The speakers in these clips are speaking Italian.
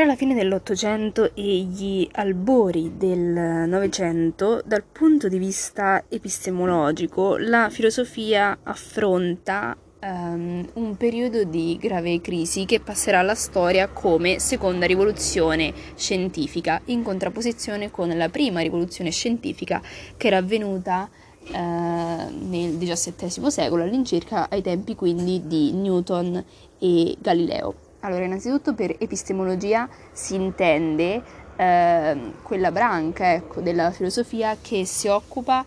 Tra la fine dell'Ottocento e gli albori del Novecento, dal punto di vista epistemologico, la filosofia affronta um, un periodo di grave crisi che passerà alla storia come seconda rivoluzione scientifica, in contrapposizione con la prima rivoluzione scientifica che era avvenuta uh, nel XVII secolo all'incirca, ai tempi quindi di Newton e Galileo. Allora, innanzitutto per epistemologia si intende eh, quella branca ecco, della filosofia che si occupa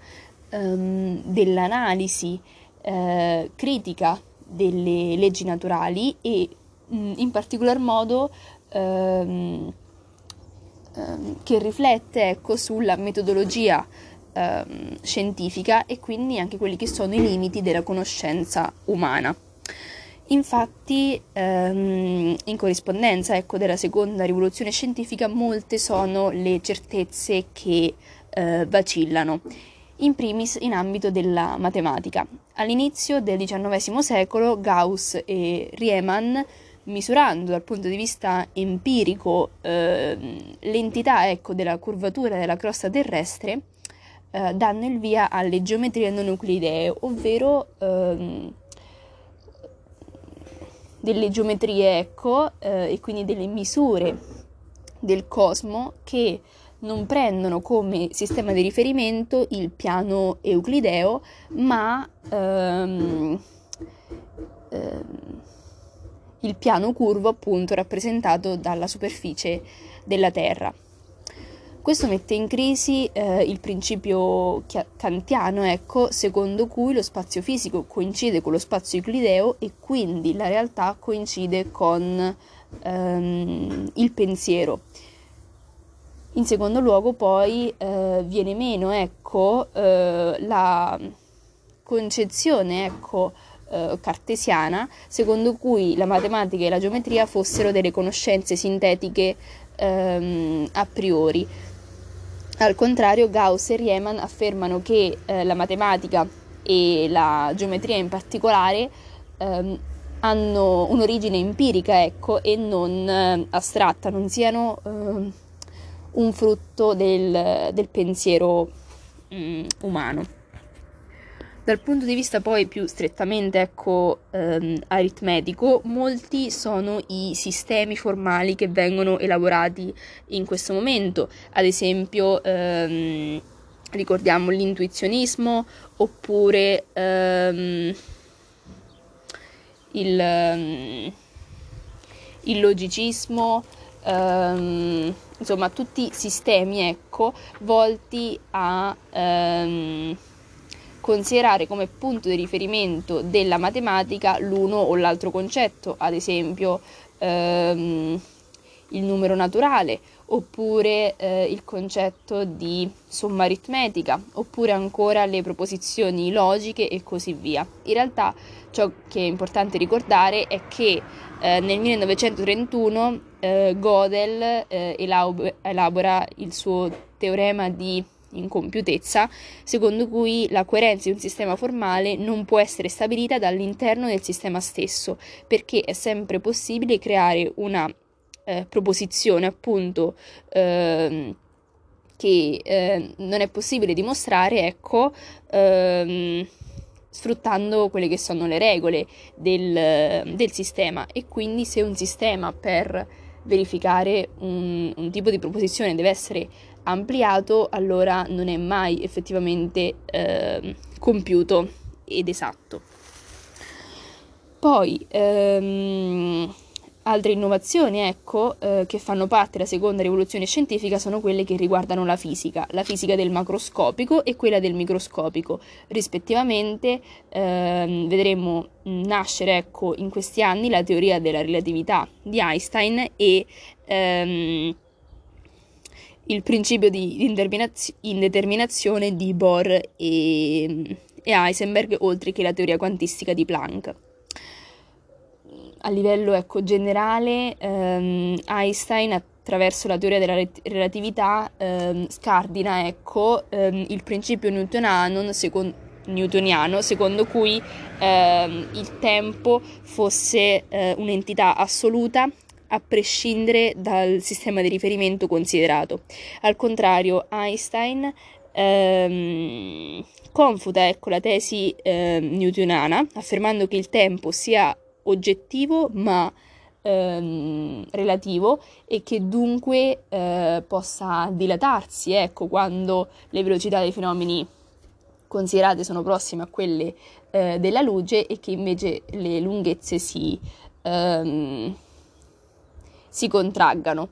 ehm, dell'analisi eh, critica delle leggi naturali e mh, in particolar modo ehm, ehm, che riflette ecco, sulla metodologia ehm, scientifica e quindi anche quelli che sono i limiti della conoscenza umana. Infatti, ehm, in corrispondenza ecco, della seconda rivoluzione scientifica, molte sono le certezze che eh, vacillano, in primis in ambito della matematica. All'inizio del XIX secolo, Gauss e Riemann, misurando dal punto di vista empirico eh, l'entità ecco, della curvatura della crosta terrestre, eh, danno il via alle geometrie non euclidee, ovvero ehm, delle geometrie, ecco, eh, e quindi delle misure del cosmo che non prendono come sistema di riferimento il piano euclideo, ma ehm, ehm, il piano curvo appunto rappresentato dalla superficie della Terra. Questo mette in crisi eh, il principio kantiano, ecco, secondo cui lo spazio fisico coincide con lo spazio euclideo e quindi la realtà coincide con ehm, il pensiero. In secondo luogo poi eh, viene meno ecco, eh, la concezione ecco, eh, cartesiana secondo cui la matematica e la geometria fossero delle conoscenze sintetiche ehm, a priori. Al contrario, Gauss e Riemann affermano che eh, la matematica e la geometria in particolare ehm, hanno un'origine empirica, ecco, e non eh, astratta, non siano eh, un frutto del, del pensiero mm, umano. Dal punto di vista poi più strettamente ecco, ehm, aritmetico, molti sono i sistemi formali che vengono elaborati in questo momento, ad esempio ehm, ricordiamo l'intuizionismo oppure ehm, il, ehm, il, logicismo, ehm, insomma tutti sistemi ecco, volti a ehm, considerare come punto di riferimento della matematica l'uno o l'altro concetto, ad esempio ehm, il numero naturale, oppure eh, il concetto di somma aritmetica, oppure ancora le proposizioni logiche e così via. In realtà ciò che è importante ricordare è che eh, nel 1931 eh, Gödel eh, elabora il suo teorema di incompiutezza, secondo cui la coerenza di un sistema formale non può essere stabilita dall'interno del sistema stesso, perché è sempre possibile creare una eh, proposizione appunto eh, che eh, non è possibile dimostrare, ecco, ehm, sfruttando quelle che sono le regole del, del, sistema. E quindi se un sistema per verificare un, un tipo di proposizione deve essere ampliato, allora non è mai effettivamente eh, compiuto ed esatto. Poi, ehm, altre innovazioni, ecco, eh, che fanno parte della seconda rivoluzione scientifica sono quelle che riguardano la fisica, la fisica del macroscopico e quella del microscopico. Rispettivamente ehm, vedremo nascere, ecco, in questi anni la teoria della relatività di Einstein e ehm, il principio di indeterminazione di Bohr e, e Heisenberg, oltre che la teoria quantistica di Planck. A livello ecco, generale, ehm, Einstein attraverso la teoria della relatività ehm, scardina ecco, ehm, il principio newtoniano, newtoniano, secondo cui ehm, il tempo fosse eh, un'entità assoluta a prescindere dal sistema di riferimento considerato. Al contrario, Einstein ehm, confuta ecco, la tesi eh, newtoniana affermando che il tempo sia oggettivo ma ehm, relativo e che dunque eh, possa dilatarsi ecco, quando le velocità dei fenomeni considerate sono prossime a quelle eh, della luce e che invece le lunghezze si, ehm, si contraggano.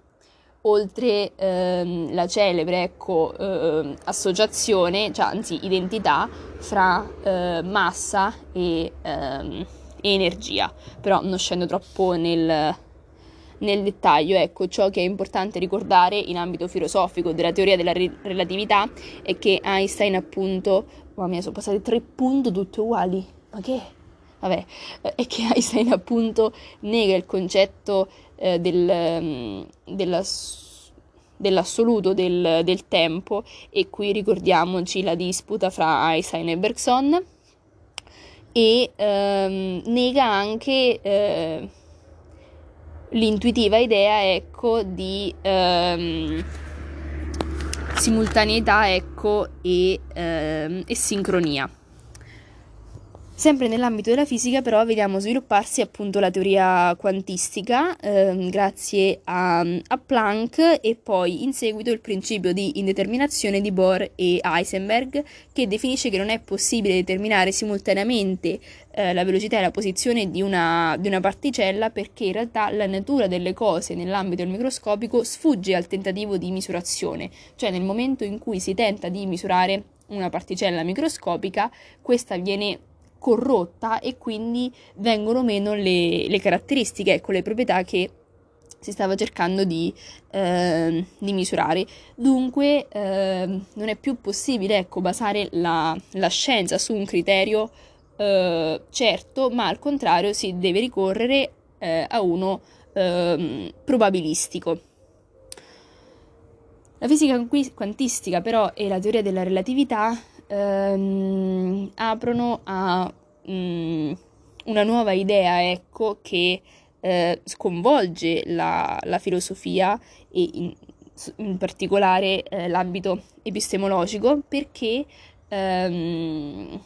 Oltre ehm, la celebre ecco, ehm, associazione, cioè, anzi identità, fra eh, massa e, ehm, energia, però non scendo troppo nel, nel dettaglio, ecco, ciò che è importante ricordare in ambito filosofico della teoria della re- relatività è che Einstein appunto Mamma mia, sono passate tre punti tutte uguali. Ma che? Vabbè, eh, è che Einstein appunto nega il concetto eh, del, um, della, dell'assoluto del, del, tempo e qui ricordiamoci la disputa fra Einstein e Bergson e ehm, nega anche eh, l'intuitiva idea ecco di ehm, simultaneità ecco, e, ehm, e sincronia. Sempre nell'ambito della fisica però vediamo svilupparsi appunto la teoria quantistica eh, grazie a, a, Planck e poi in seguito il principio di indeterminazione di Bohr e Heisenberg che definisce che non è possibile determinare simultaneamente eh, la velocità e la posizione di una, di una particella perché in realtà la natura delle cose nell'ambito del microscopico sfugge al tentativo di misurazione, cioè nel momento in cui si tenta di misurare una particella microscopica questa viene corrotta e quindi vengono meno le, le caratteristiche, ecco, le proprietà che si stava cercando di, eh, di misurare. Dunque eh, non è più possibile ecco, basare la, la, scienza su un criterio eh, certo, ma al contrario si deve ricorrere eh, a uno ehm, probabilistico. La fisica quantistica però e la teoria della relatività ehm, aprono a um, una nuova idea, ecco, che eh, sconvolge la, la, filosofia e in, in particolare eh, l'ambito epistemologico perché ehm,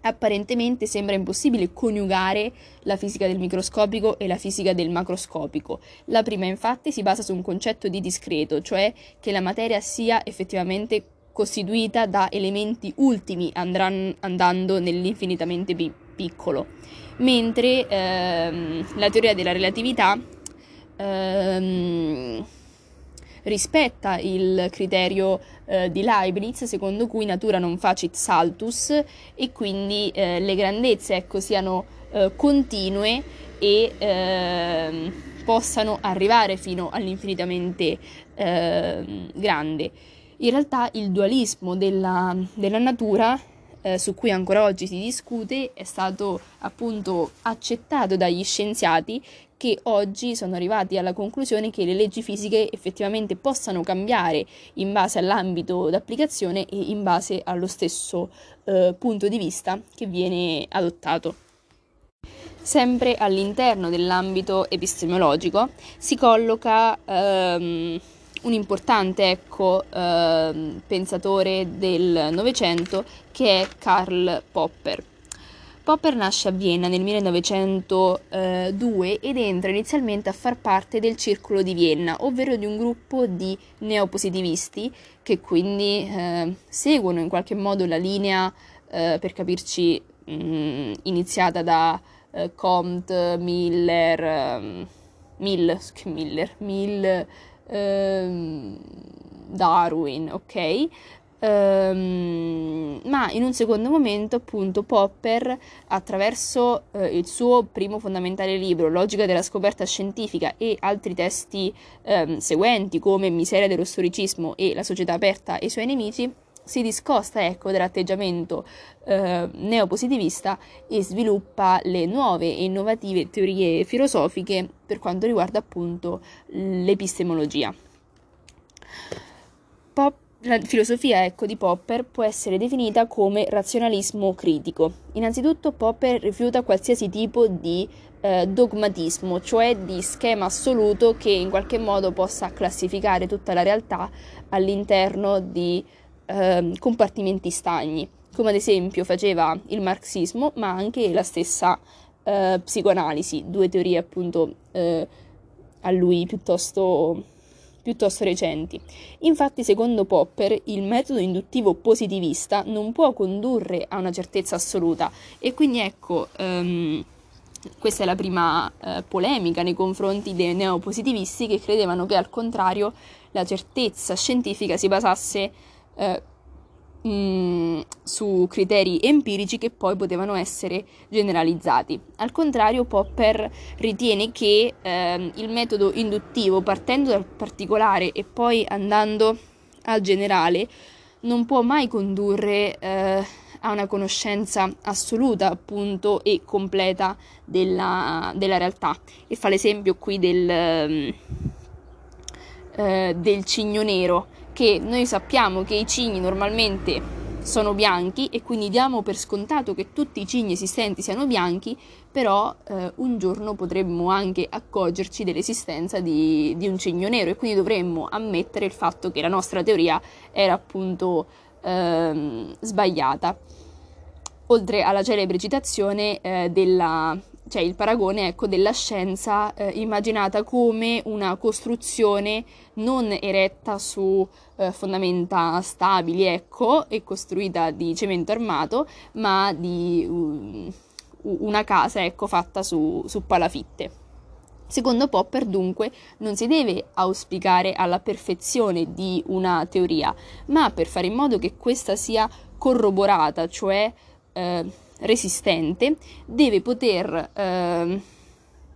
apparentemente sembra impossibile coniugare la fisica del microscopico e la fisica del macroscopico. La prima infatti si basa su un concetto di discreto, cioè che la materia sia effettivamente costituita da elementi ultimi andran- andando nell'infinitamente pi- piccolo, mentre ehm, la teoria della relatività ehm, rispetta il criterio eh, di Leibniz secondo cui natura non facit saltus e quindi eh, le grandezze ecco, siano eh, continue e ehm, possano arrivare fino all'infinitamente ehm, grande. In realtà il dualismo della, della natura, eh, su cui ancora oggi si discute, è stato appunto accettato dagli scienziati che oggi sono arrivati alla conclusione che le leggi fisiche effettivamente possano cambiare in base all'ambito d'applicazione e in base allo stesso eh, punto di vista che viene adottato. Sempre all'interno dell'ambito epistemologico si colloca ehm, un importante ecco, eh, pensatore del Novecento che è Karl Popper. Popper nasce a Vienna nel 1902 ed entra inizialmente a far parte del Circolo di Vienna, ovvero di un gruppo di neopositivisti che quindi eh, seguono in qualche modo la linea, eh, per capirci, mh, mm, iniziata da eh, Comte, Miller, um, Mill, Miller, Mill ehm, Darwin, ok? Um, ma in un secondo momento, appunto, Popper, attraverso eh, il suo primo fondamentale libro, Logica della scoperta scientifica, e altri testi ehm, seguenti come Miseria dello storicismo e La società aperta e i suoi nemici, si discosta ecco, dall'atteggiamento eh, neopositivista e sviluppa le nuove e innovative teorie filosofiche per quanto riguarda appunto l'epistemologia. Pop la filosofia ecco, di Popper può essere definita come razionalismo critico. Innanzitutto Popper rifiuta qualsiasi tipo di eh, dogmatismo, cioè di schema assoluto che in qualche modo possa classificare tutta la realtà all'interno di eh, compartimenti stagni, come ad esempio faceva il marxismo, ma anche la stessa eh, psicoanalisi, due teorie appunto eh, a lui piuttosto piuttosto recenti. Infatti, secondo Popper, il metodo induttivo positivista non può condurre a una certezza assoluta e quindi ecco, um, questa è la prima uh, polemica nei confronti dei neopositivisti che credevano che al contrario la certezza scientifica si basasse uh, mh, mm, su criteri empirici che poi potevano essere generalizzati. Al contrario, Popper ritiene che eh, il metodo induttivo, partendo dal particolare e poi andando al generale, non può mai condurre eh, a una conoscenza assoluta, appunto, e completa della, della realtà. E fa l'esempio qui del, eh, del cigno nero che noi sappiamo che i cigni normalmente sono bianchi e quindi diamo per scontato che tutti i cigni esistenti siano bianchi, però eh, un giorno potremmo anche accorgerci dell'esistenza di, di, un cigno nero e quindi dovremmo ammettere il fatto che la nostra teoria era appunto eh, sbagliata. Oltre alla celebre citazione eh, della cioè il paragone ecco, della scienza eh, immaginata come una costruzione non eretta su eh, fondamenta stabili ecco, e costruita di cemento armato, ma di um, una casa ecco, fatta su, su palafitte. Secondo Popper, dunque, non si deve auspicare alla perfezione di una teoria, ma per fare in modo che questa sia corroborata, cioè eh, resistente deve poter eh,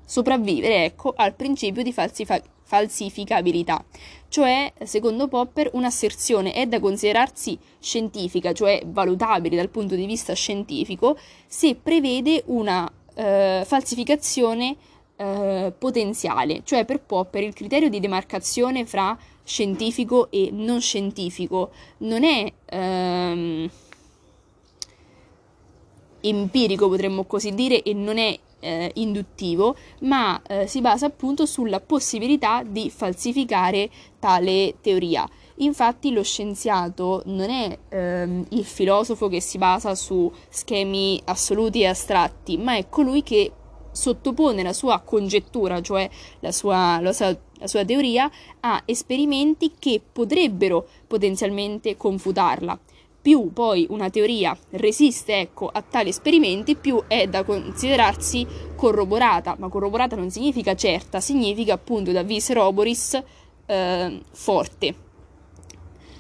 sopravvivere ecco, al principio di falsifa- falsificabilità. Cioè, secondo Popper, un'asserzione è da considerarsi scientifica, cioè valutabile dal punto di vista scientifico, se prevede una eh, falsificazione eh, potenziale. Cioè, per Popper il criterio di demarcazione fra scientifico e non scientifico non è... Ehm, empirico, potremmo così dire, e non è eh, induttivo, ma eh, si basa appunto sulla possibilità di falsificare tale teoria. Infatti lo scienziato non è ehm, il filosofo che si basa su schemi assoluti e astratti, ma è colui che sottopone la sua congettura, cioè la sua, la sua, la sua teoria, a esperimenti che potrebbero potenzialmente confutarla più poi una teoria resiste ecco, a tali esperimenti, più è da considerarsi corroborata, ma corroborata non significa certa, significa appunto da vis roboris eh, forte.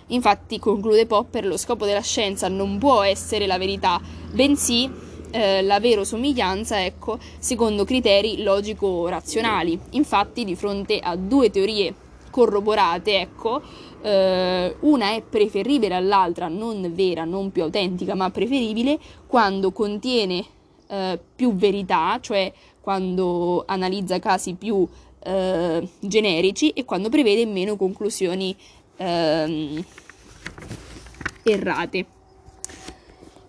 Infatti, conclude Popper, lo scopo della scienza non può essere la verità, bensì eh, la verosomiglianza, ecco, secondo criteri logico-razionali. Infatti, di fronte a due teorie corroborate, ecco, eh, una è preferibile all'altra, non vera, non più autentica, ma preferibile quando contiene eh, più verità, cioè quando analizza casi più eh, generici e quando prevede meno conclusioni ehm, errate.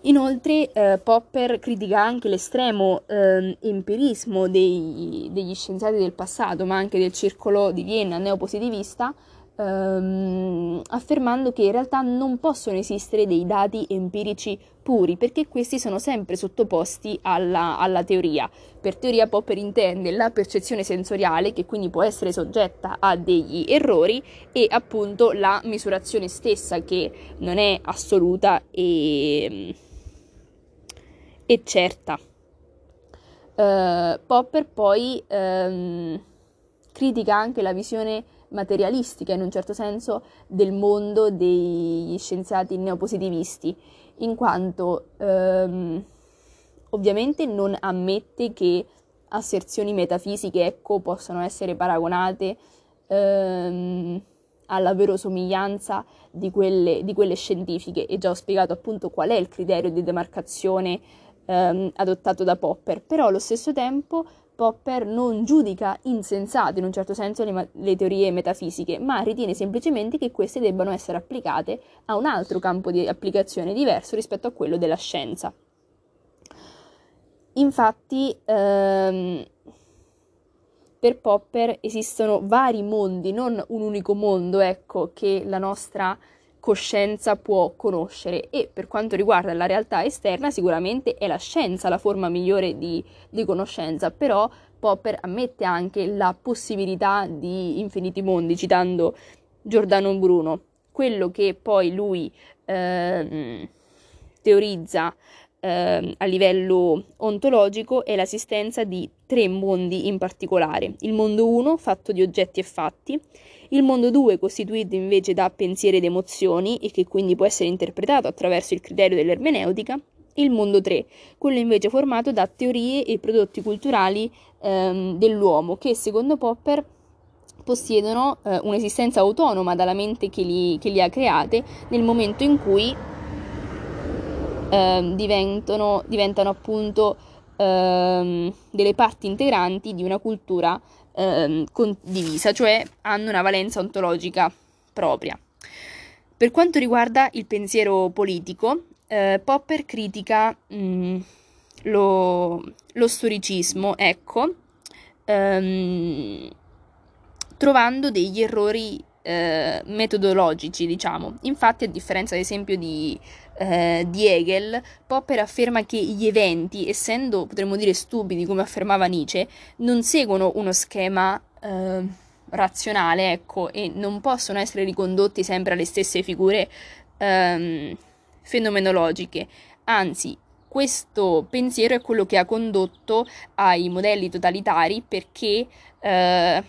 Inoltre eh, Popper critica anche l'estremo eh, empirismo dei, degli scienziati del passato, ma anche del circolo di Vienna neopositivista, ehm, affermando che in realtà non possono esistere dei dati empirici puri, perché questi sono sempre sottoposti alla, alla teoria. Per teoria Popper intende la percezione sensoriale, che quindi può essere soggetta a degli errori, e appunto la misurazione stessa, che non è assoluta e, e certa. Uh, Popper poi um, critica anche la visione materialistica in un certo senso del mondo degli scienziati neopositivisti, in quanto ehm, ovviamente non ammette che asserzioni metafisiche ecco, possano essere paragonate ehm, alla verosomiglianza di quelle, di quelle scientifiche e già ho spiegato appunto qual è il criterio di demarcazione ehm, adottato da Popper, però allo stesso tempo Popper non giudica insensate in un certo senso le, le, teorie metafisiche, ma ritiene semplicemente che queste debbano essere applicate a un altro campo di applicazione diverso rispetto a quello della scienza. Infatti, ehm, per Popper esistono vari mondi, non un unico mondo, ecco, che la nostra coscienza può conoscere e per quanto riguarda la realtà esterna sicuramente è la scienza la forma migliore di, di conoscenza, però Popper ammette anche la possibilità di infiniti mondi, citando Giordano Bruno. Quello che poi lui eh, teorizza eh, a livello ontologico è l'esistenza di tre mondi in particolare. Il mondo 1 fatto di oggetti e fatti, il mondo 2 costituito invece da pensieri ed emozioni e che quindi può essere interpretato attraverso il criterio dell'ermeneutica, il mondo 3, quello invece formato da teorie e prodotti culturali ehm, dell'uomo che secondo Popper possiedono eh, un'esistenza autonoma dalla mente che li, che li ha create nel momento in cui eh, diventano, appunto eh, delle parti integranti di una cultura eh, condivisa, cioè hanno una valenza ontologica propria. Per quanto riguarda il pensiero politico, eh, Popper critica mh, mm, lo, lo, storicismo, ecco, ehm, trovando degli errori eh, metodologici, diciamo. Infatti, a differenza ad esempio di, eh, di, Hegel, Popper afferma che gli eventi, essendo potremmo dire stupidi come affermava Nietzsche, non seguono uno schema eh, razionale, ecco, e non possono essere ricondotti sempre alle stesse figure ehm, fenomenologiche. Anzi, questo pensiero è quello che ha condotto ai modelli totalitari perché eh,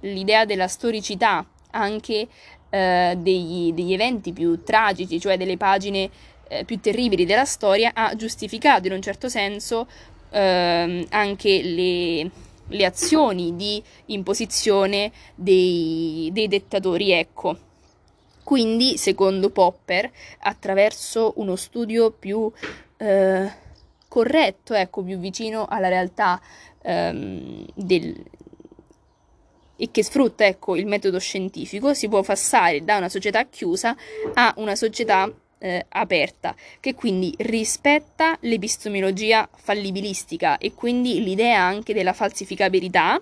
l'idea della storicità anche eh, degli, degli, eventi più tragici, cioè delle pagine eh, più terribili della storia, ha giustificato in un certo senso eh, anche le, le, azioni di imposizione dei, dei dettatori, ecco. Quindi, secondo Popper, attraverso uno studio più eh, corretto, ecco, più vicino alla realtà ehm, del, e che sfrutta ecco, il metodo scientifico, si può passare da una società chiusa a una società eh, aperta, che quindi rispetta l'epistemologia fallibilistica e quindi l'idea anche della falsificabilità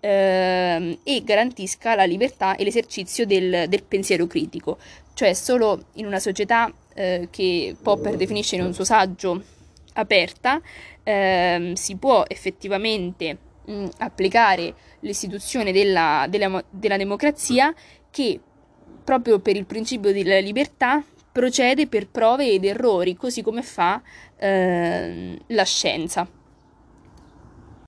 eh, e garantisca la libertà e l'esercizio del, del pensiero critico. Cioè solo in una società eh, che Popper definisce in un suo saggio aperta ehm, si può effettivamente mh, applicare l'istituzione della, della, della democrazia che proprio per il principio della libertà procede per prove ed errori, così come fa eh, la scienza.